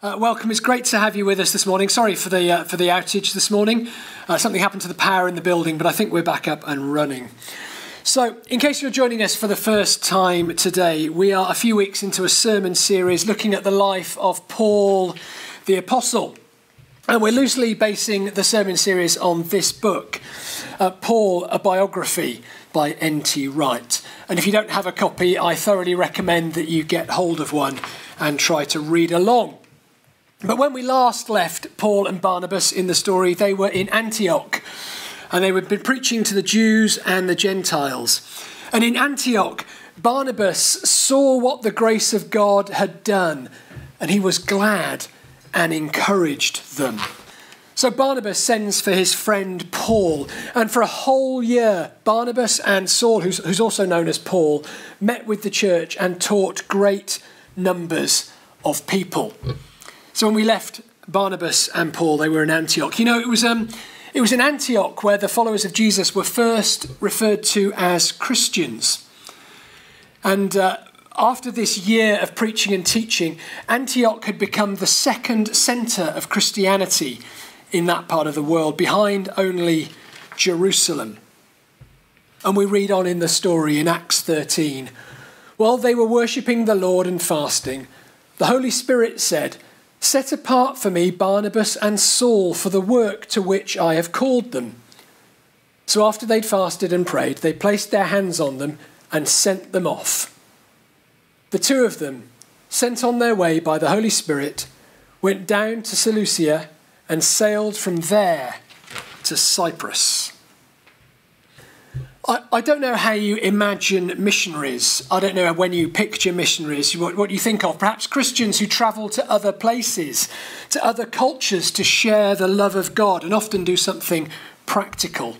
Uh, welcome. It's great to have you with us this morning. Sorry for the uh, for the outage this morning. Uh, something happened to the power in the building, but I think we're back up and running. So, in case you're joining us for the first time today, we are a few weeks into a sermon series looking at the life of Paul the Apostle. And we're loosely basing the sermon series on this book, uh, Paul, a biography by N.T. Wright. And if you don't have a copy, I thoroughly recommend that you get hold of one and try to read along. But when we last left Paul and Barnabas in the story, they were in Antioch and they had been preaching to the Jews and the Gentiles. And in Antioch, Barnabas saw what the grace of God had done and he was glad and encouraged them. So Barnabas sends for his friend Paul, and for a whole year, Barnabas and Saul, who's, who's also known as Paul, met with the church and taught great numbers of people. So when we left Barnabas and Paul, they were in Antioch. You know, it was um, it was in Antioch where the followers of Jesus were first referred to as Christians. And uh, after this year of preaching and teaching, Antioch had become the second centre of Christianity in that part of the world, behind only Jerusalem. And we read on in the story in Acts 13. While they were worshipping the Lord and fasting, the Holy Spirit said, Set apart for me Barnabas and Saul for the work to which I have called them. So after they'd fasted and prayed, they placed their hands on them and sent them off. The two of them, sent on their way by the Holy Spirit, went down to Seleucia and sailed from there to Cyprus. I, I don't know how you imagine missionaries. I don't know when you picture missionaries, what, what you think of. Perhaps Christians who travel to other places, to other cultures to share the love of God and often do something practical.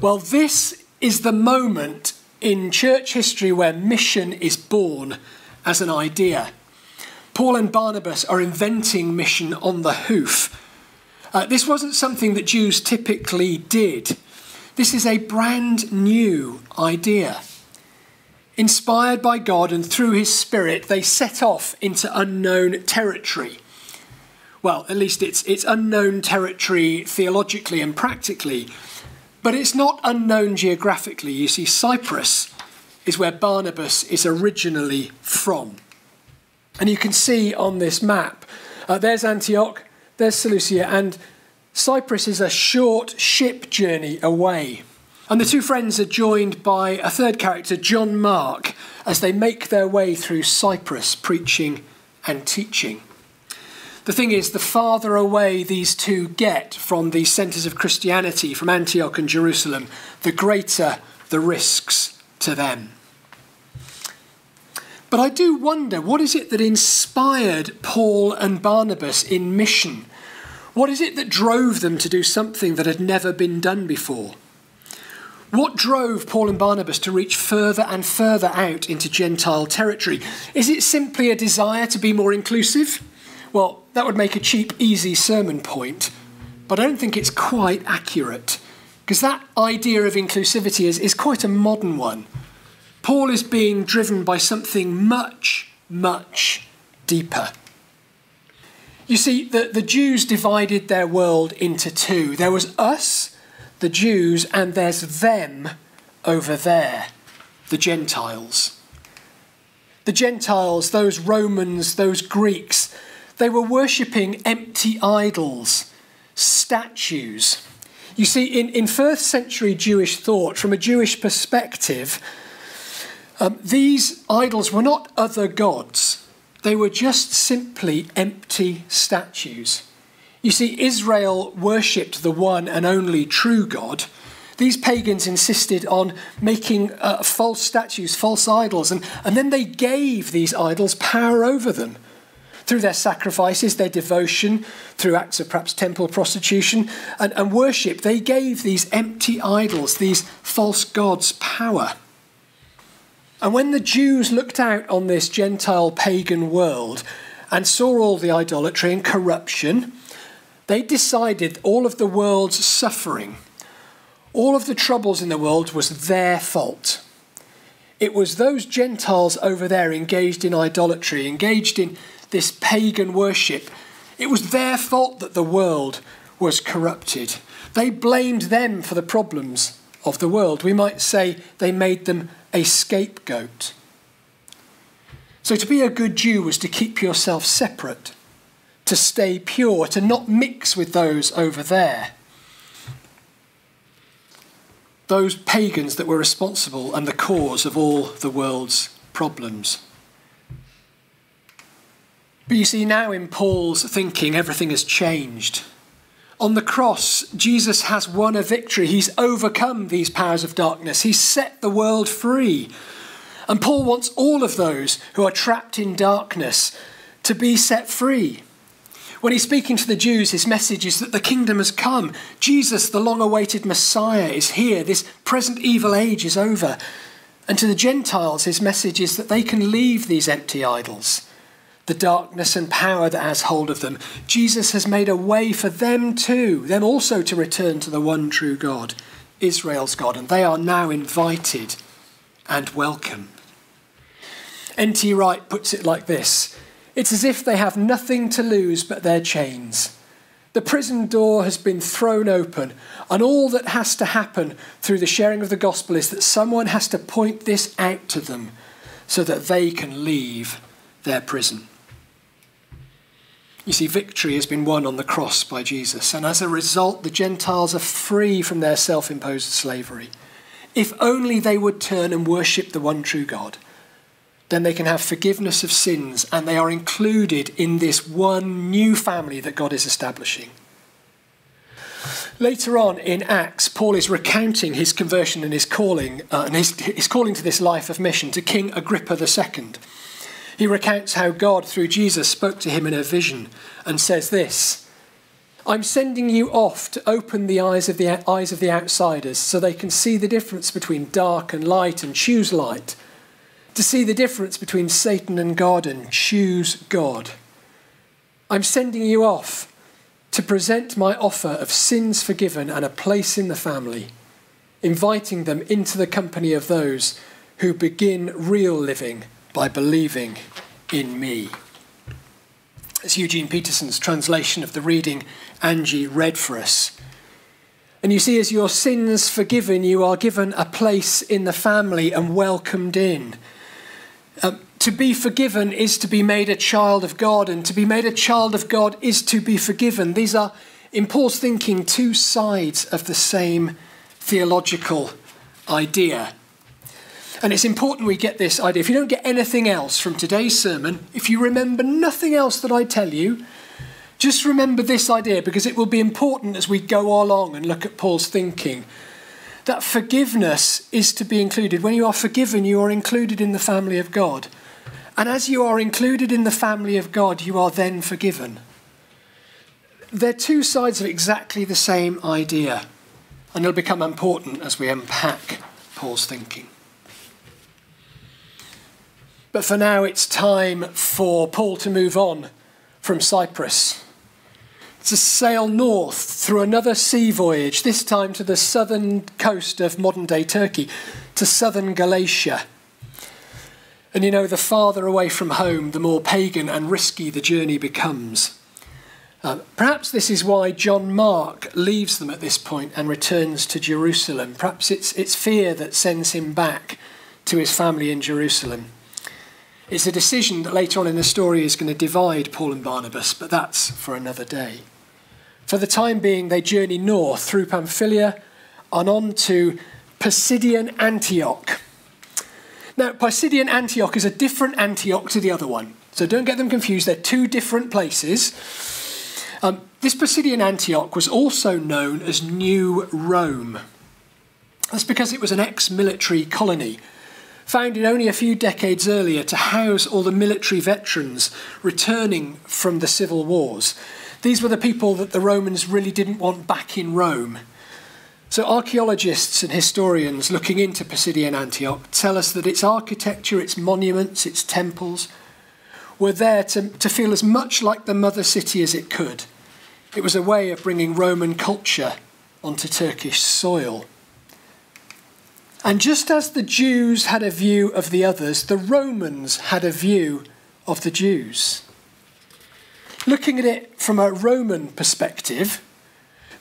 Well, this is the moment in church history where mission is born as an idea. Paul and Barnabas are inventing mission on the hoof. Uh, this wasn't something that Jews typically did. This is a brand new idea. Inspired by God and through His Spirit, they set off into unknown territory. Well, at least it's, it's unknown territory theologically and practically, but it's not unknown geographically. You see, Cyprus is where Barnabas is originally from. And you can see on this map, uh, there's Antioch, there's Seleucia, and Cyprus is a short ship journey away. And the two friends are joined by a third character, John Mark, as they make their way through Cyprus preaching and teaching. The thing is, the farther away these two get from the centres of Christianity, from Antioch and Jerusalem, the greater the risks to them. But I do wonder what is it that inspired Paul and Barnabas in mission what is it that drove them to do something that had never been done before? What drove Paul and Barnabas to reach further and further out into Gentile territory? Is it simply a desire to be more inclusive? Well, that would make a cheap, easy sermon point, but I don't think it's quite accurate, because that idea of inclusivity is, is quite a modern one. Paul is being driven by something much, much deeper. You see, the, the Jews divided their world into two there was us, the Jews, and there's them over there, the Gentiles. The Gentiles, those Romans, those Greeks, they were worshipping empty idols, statues. You see, in, in first century Jewish thought, from a Jewish perspective, um, these idols were not other gods. They were just simply empty statues. You see, Israel worshipped the one and only true God. These pagans insisted on making uh, false statues, false idols, and, and then they gave these idols power over them. Through their sacrifices, their devotion, through acts of perhaps temple prostitution and, and worship, they gave these empty idols, these false gods, power. And when the Jews looked out on this Gentile pagan world and saw all the idolatry and corruption, they decided all of the world's suffering, all of the troubles in the world was their fault. It was those Gentiles over there engaged in idolatry, engaged in this pagan worship, it was their fault that the world was corrupted. They blamed them for the problems of the world. We might say they made them a scapegoat. So, to be a good Jew was to keep yourself separate, to stay pure, to not mix with those over there. Those pagans that were responsible and the cause of all the world's problems. But you see, now in Paul's thinking, everything has changed. On the cross, Jesus has won a victory. He's overcome these powers of darkness. He's set the world free. And Paul wants all of those who are trapped in darkness to be set free. When he's speaking to the Jews, his message is that the kingdom has come. Jesus, the long awaited Messiah, is here. This present evil age is over. And to the Gentiles, his message is that they can leave these empty idols the darkness and power that has hold of them. Jesus has made a way for them too, them also to return to the one true God, Israel's God, and they are now invited and welcome. N.T. Wright puts it like this It's as if they have nothing to lose but their chains. The prison door has been thrown open, and all that has to happen through the sharing of the gospel is that someone has to point this out to them so that they can leave their prison. You see, victory has been won on the cross by Jesus, and as a result, the Gentiles are free from their self imposed slavery. If only they would turn and worship the one true God, then they can have forgiveness of sins and they are included in this one new family that God is establishing. Later on in Acts, Paul is recounting his conversion and his calling, uh, and his, his calling to this life of mission to King Agrippa II. He recounts how God, through Jesus, spoke to him in a vision and says this I'm sending you off to open the eyes of the eyes of the outsiders so they can see the difference between dark and light and choose light, to see the difference between Satan and God and choose God. I'm sending you off to present my offer of sins forgiven and a place in the family, inviting them into the company of those who begin real living by believing in me. It's Eugene Peterson's translation of the reading Angie read for us. And you see, as your sins forgiven, you are given a place in the family and welcomed in. Um, to be forgiven is to be made a child of God, and to be made a child of God is to be forgiven. These are, in Paul's thinking, two sides of the same theological idea. And it's important we get this idea. If you don't get anything else from today's sermon, if you remember nothing else that I tell you, just remember this idea because it will be important as we go along and look at Paul's thinking. That forgiveness is to be included. When you are forgiven, you are included in the family of God. And as you are included in the family of God, you are then forgiven. They're two sides of exactly the same idea. And it'll become important as we unpack Paul's thinking. But for now, it's time for Paul to move on from Cyprus. To sail north through another sea voyage, this time to the southern coast of modern day Turkey, to southern Galatia. And you know, the farther away from home, the more pagan and risky the journey becomes. Uh, perhaps this is why John Mark leaves them at this point and returns to Jerusalem. Perhaps it's, it's fear that sends him back to his family in Jerusalem. It's a decision that later on in the story is going to divide Paul and Barnabas, but that's for another day. For the time being, they journey north through Pamphylia and on to Pisidian Antioch. Now, Pisidian Antioch is a different Antioch to the other one, so don't get them confused. They're two different places. Um, this Pisidian Antioch was also known as New Rome. That's because it was an ex military colony founded only a few decades earlier to house all the military veterans returning from the civil wars. These were the people that the Romans really didn't want back in Rome. So, archaeologists and historians looking into Pisidian Antioch tell us that its architecture, its monuments, its temples were there to, to feel as much like the mother city as it could. It was a way of bringing Roman culture onto Turkish soil. And just as the Jews had a view of the others, the Romans had a view of the Jews. looking at it from a Roman perspective,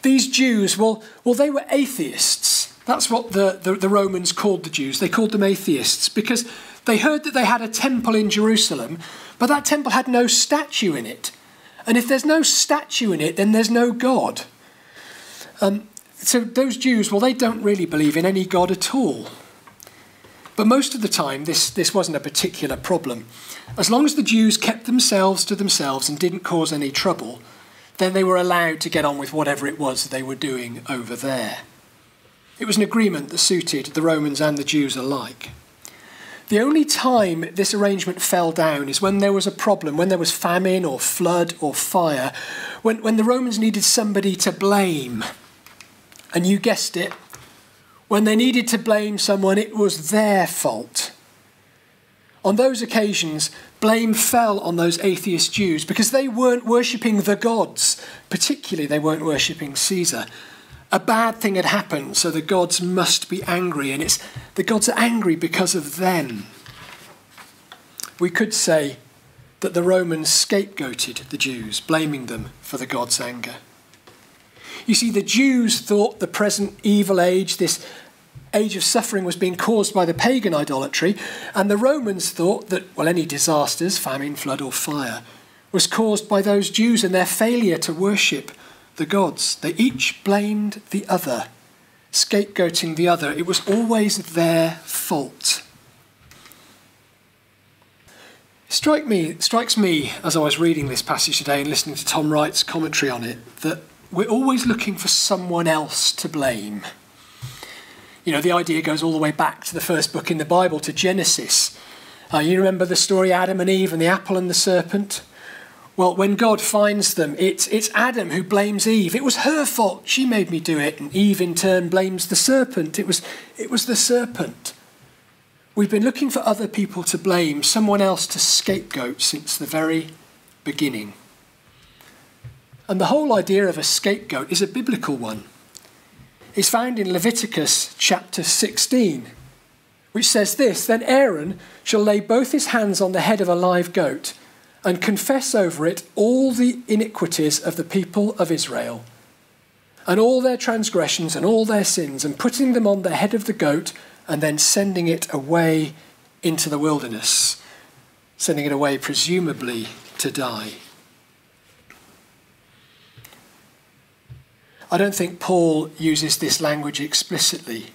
these Jews, well, well they were atheists. That's what the, the, the Romans called the Jews. They called them atheists because they heard that they had a temple in Jerusalem, but that temple had no statue in it. And if there's no statue in it, then there's no God. Um, so those Jews, well, they don't really believe in any God at all. But most of the time, this, this wasn't a particular problem. As long as the Jews kept themselves to themselves and didn't cause any trouble, then they were allowed to get on with whatever it was they were doing over there. It was an agreement that suited the Romans and the Jews alike. The only time this arrangement fell down is when there was a problem, when there was famine or flood or fire, when, when the Romans needed somebody to blame. And you guessed it, when they needed to blame someone, it was their fault. On those occasions, blame fell on those atheist Jews because they weren't worshipping the gods, particularly, they weren't worshipping Caesar. A bad thing had happened, so the gods must be angry, and it's the gods are angry because of them. We could say that the Romans scapegoated the Jews, blaming them for the gods' anger. You see, the Jews thought the present evil age, this age of suffering, was being caused by the pagan idolatry, and the Romans thought that, well, any disasters, famine, flood, or fire, was caused by those Jews and their failure to worship the gods. They each blamed the other, scapegoating the other. It was always their fault. Strike me, strikes me as I was reading this passage today and listening to Tom Wright's commentary on it that we're always looking for someone else to blame. You know, the idea goes all the way back to the first book in the Bible, to Genesis. Uh, you remember the story Adam and Eve and the apple and the serpent? Well, when God finds them, it's, it's Adam who blames Eve. It was her fault. She made me do it. And Eve, in turn, blames the serpent. It was, it was the serpent. We've been looking for other people to blame, someone else to scapegoat since the very beginning. And the whole idea of a scapegoat is a biblical one. It's found in Leviticus chapter 16, which says this Then Aaron shall lay both his hands on the head of a live goat and confess over it all the iniquities of the people of Israel, and all their transgressions and all their sins, and putting them on the head of the goat, and then sending it away into the wilderness, sending it away presumably to die. I don't think Paul uses this language explicitly,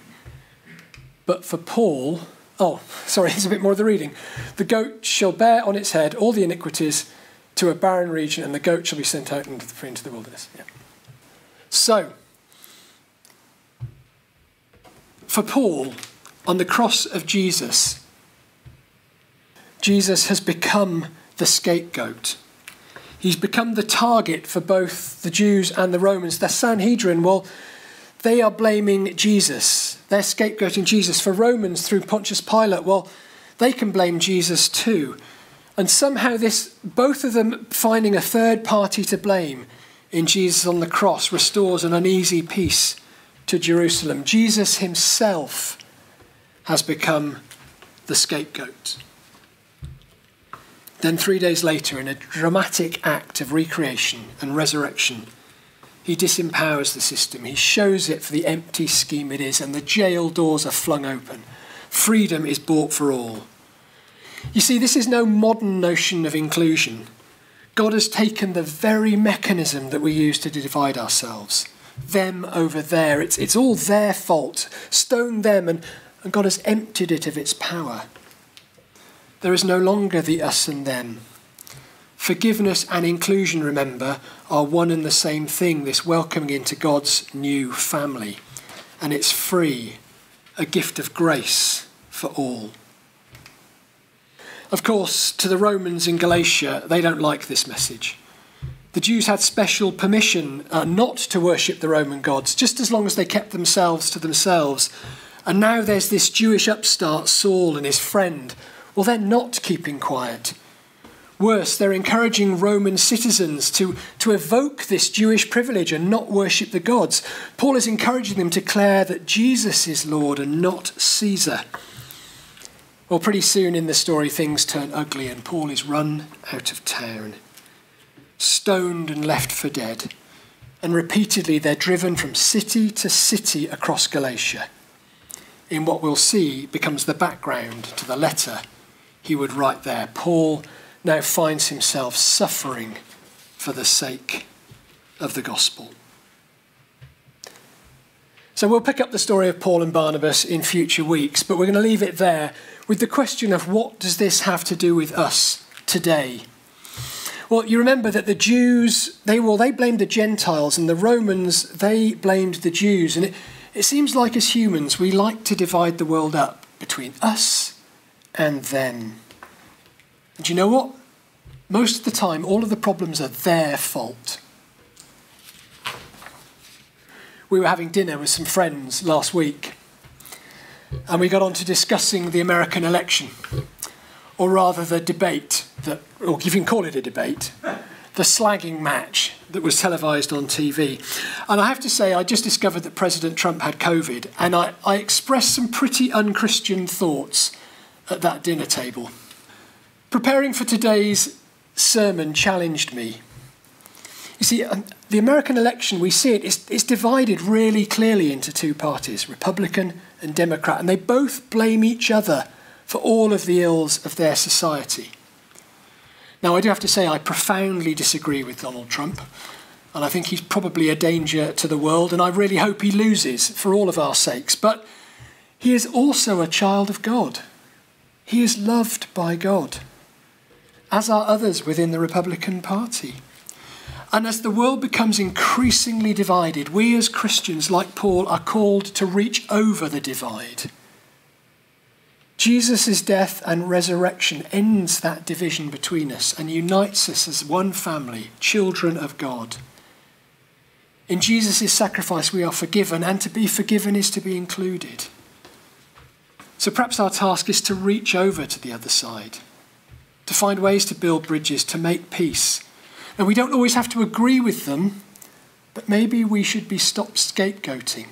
but for Paul, Oh, sorry, it's a bit more of the reading. The goat shall bear on its head all the iniquities to a barren region, and the goat shall be sent out into the, into the wilderness. Yeah. So, for Paul, on the cross of Jesus, Jesus has become the scapegoat. He's become the target for both the Jews and the Romans. The Sanhedrin, well, they are blaming Jesus. They're scapegoating Jesus. For Romans, through Pontius Pilate, well, they can blame Jesus too. And somehow, this, both of them finding a third party to blame in Jesus on the cross, restores an uneasy peace to Jerusalem. Jesus himself has become the scapegoat. Then, three days later, in a dramatic act of recreation and resurrection, he disempowers the system. He shows it for the empty scheme it is, and the jail doors are flung open. Freedom is bought for all. You see, this is no modern notion of inclusion. God has taken the very mechanism that we use to divide ourselves, them over there. It's, it's all their fault. Stone them, and, and God has emptied it of its power. There is no longer the us and them. Forgiveness and inclusion, remember, are one and the same thing, this welcoming into God's new family. And it's free, a gift of grace for all. Of course, to the Romans in Galatia, they don't like this message. The Jews had special permission uh, not to worship the Roman gods, just as long as they kept themselves to themselves. And now there's this Jewish upstart, Saul, and his friend. Well, they're not keeping quiet. Worse, they're encouraging Roman citizens to, to evoke this Jewish privilege and not worship the gods. Paul is encouraging them to declare that Jesus is Lord and not Caesar. Well, pretty soon in the story, things turn ugly and Paul is run out of town. stoned and left for dead. And repeatedly they're driven from city to city across Galatia in what we'll see becomes the background to the letter he would write there. Paul now finds himself suffering for the sake of the gospel. So we'll pick up the story of Paul and Barnabas in future weeks, but we're going to leave it there with the question of what does this have to do with us today? Well, you remember that the Jews, they well, they blamed the Gentiles, and the Romans, they blamed the Jews. And it, it seems like as humans, we like to divide the world up between us and then. Do you know what? Most of the time, all of the problems are their fault. We were having dinner with some friends last week, and we got on to discussing the American election, or rather the debate that, or you can call it a debate, the slagging match that was televised on TV. And I have to say, I just discovered that President Trump had COVID, and I, I expressed some pretty unchristian thoughts at that dinner table. Preparing for today's sermon challenged me. You see, um, the American election, we see it, it's, it's divided really clearly into two parties, Republican and Democrat, and they both blame each other for all of the ills of their society. Now, I do have to say, I profoundly disagree with Donald Trump, and I think he's probably a danger to the world, and I really hope he loses for all of our sakes. But he is also a child of God. He is loved by God, as are others within the Republican Party. And as the world becomes increasingly divided, we as Christians, like Paul, are called to reach over the divide Jesus' death and resurrection ends that division between us and unites us as one family, children of God. In Jesus' sacrifice, we are forgiven, and to be forgiven is to be included. So perhaps our task is to reach over to the other side, to find ways to build bridges, to make peace. And we don't always have to agree with them, but maybe we should be stopped scapegoating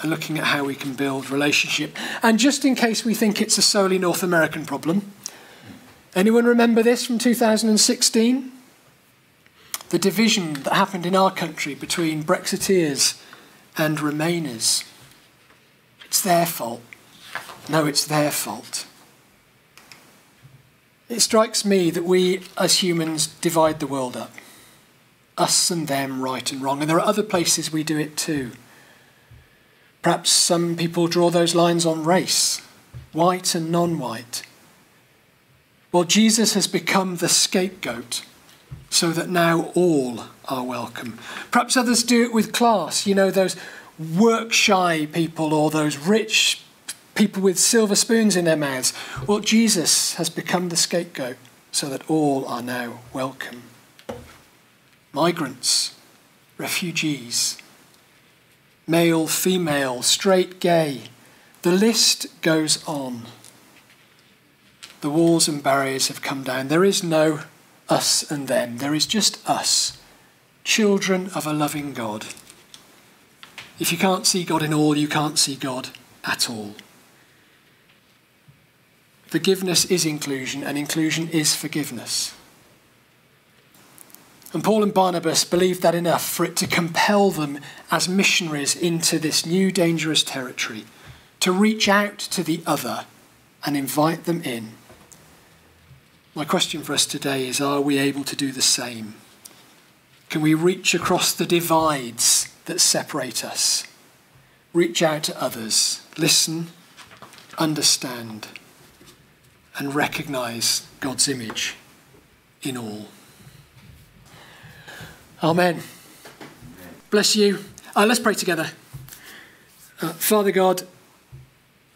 and looking at how we can build relationship. And just in case we think it's a solely North American problem, anyone remember this from 2016? The division that happened in our country between Brexiteers and Remainers. It's their fault. No, it's their fault. It strikes me that we as humans divide the world up. Us and them, right and wrong. And there are other places we do it too. Perhaps some people draw those lines on race, white and non white. Well, Jesus has become the scapegoat so that now all are welcome. Perhaps others do it with class, you know, those work shy people or those rich people with silver spoons in their mouths. Well, Jesus has become the scapegoat so that all are now welcome. Migrants, refugees, male, female, straight, gay. The list goes on. The walls and barriers have come down. There is no us and them. There is just us, children of a loving God. If you can't see God in all, you can't see God at all. Forgiveness is inclusion, and inclusion is forgiveness. And Paul and Barnabas believed that enough for it to compel them as missionaries into this new dangerous territory, to reach out to the other and invite them in. My question for us today is are we able to do the same? Can we reach across the divides that separate us? Reach out to others, listen, understand, and recognize God's image in all. Amen. Bless you. Uh, let's pray together. Uh, Father God,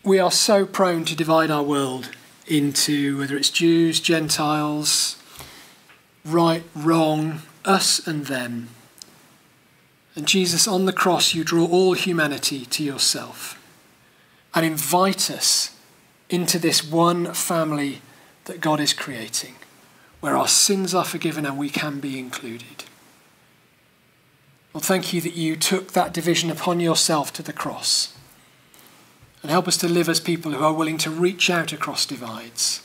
we are so prone to divide our world into whether it's Jews, Gentiles, right, wrong, us and them. And Jesus, on the cross, you draw all humanity to yourself and invite us into this one family that God is creating, where our sins are forgiven and we can be included. Well, thank you that you took that division upon yourself to the cross. And help us to live as people who are willing to reach out across divides,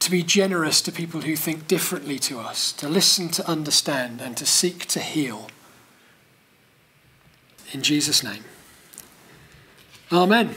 to be generous to people who think differently to us, to listen, to understand, and to seek to heal. In Jesus' name. Amen.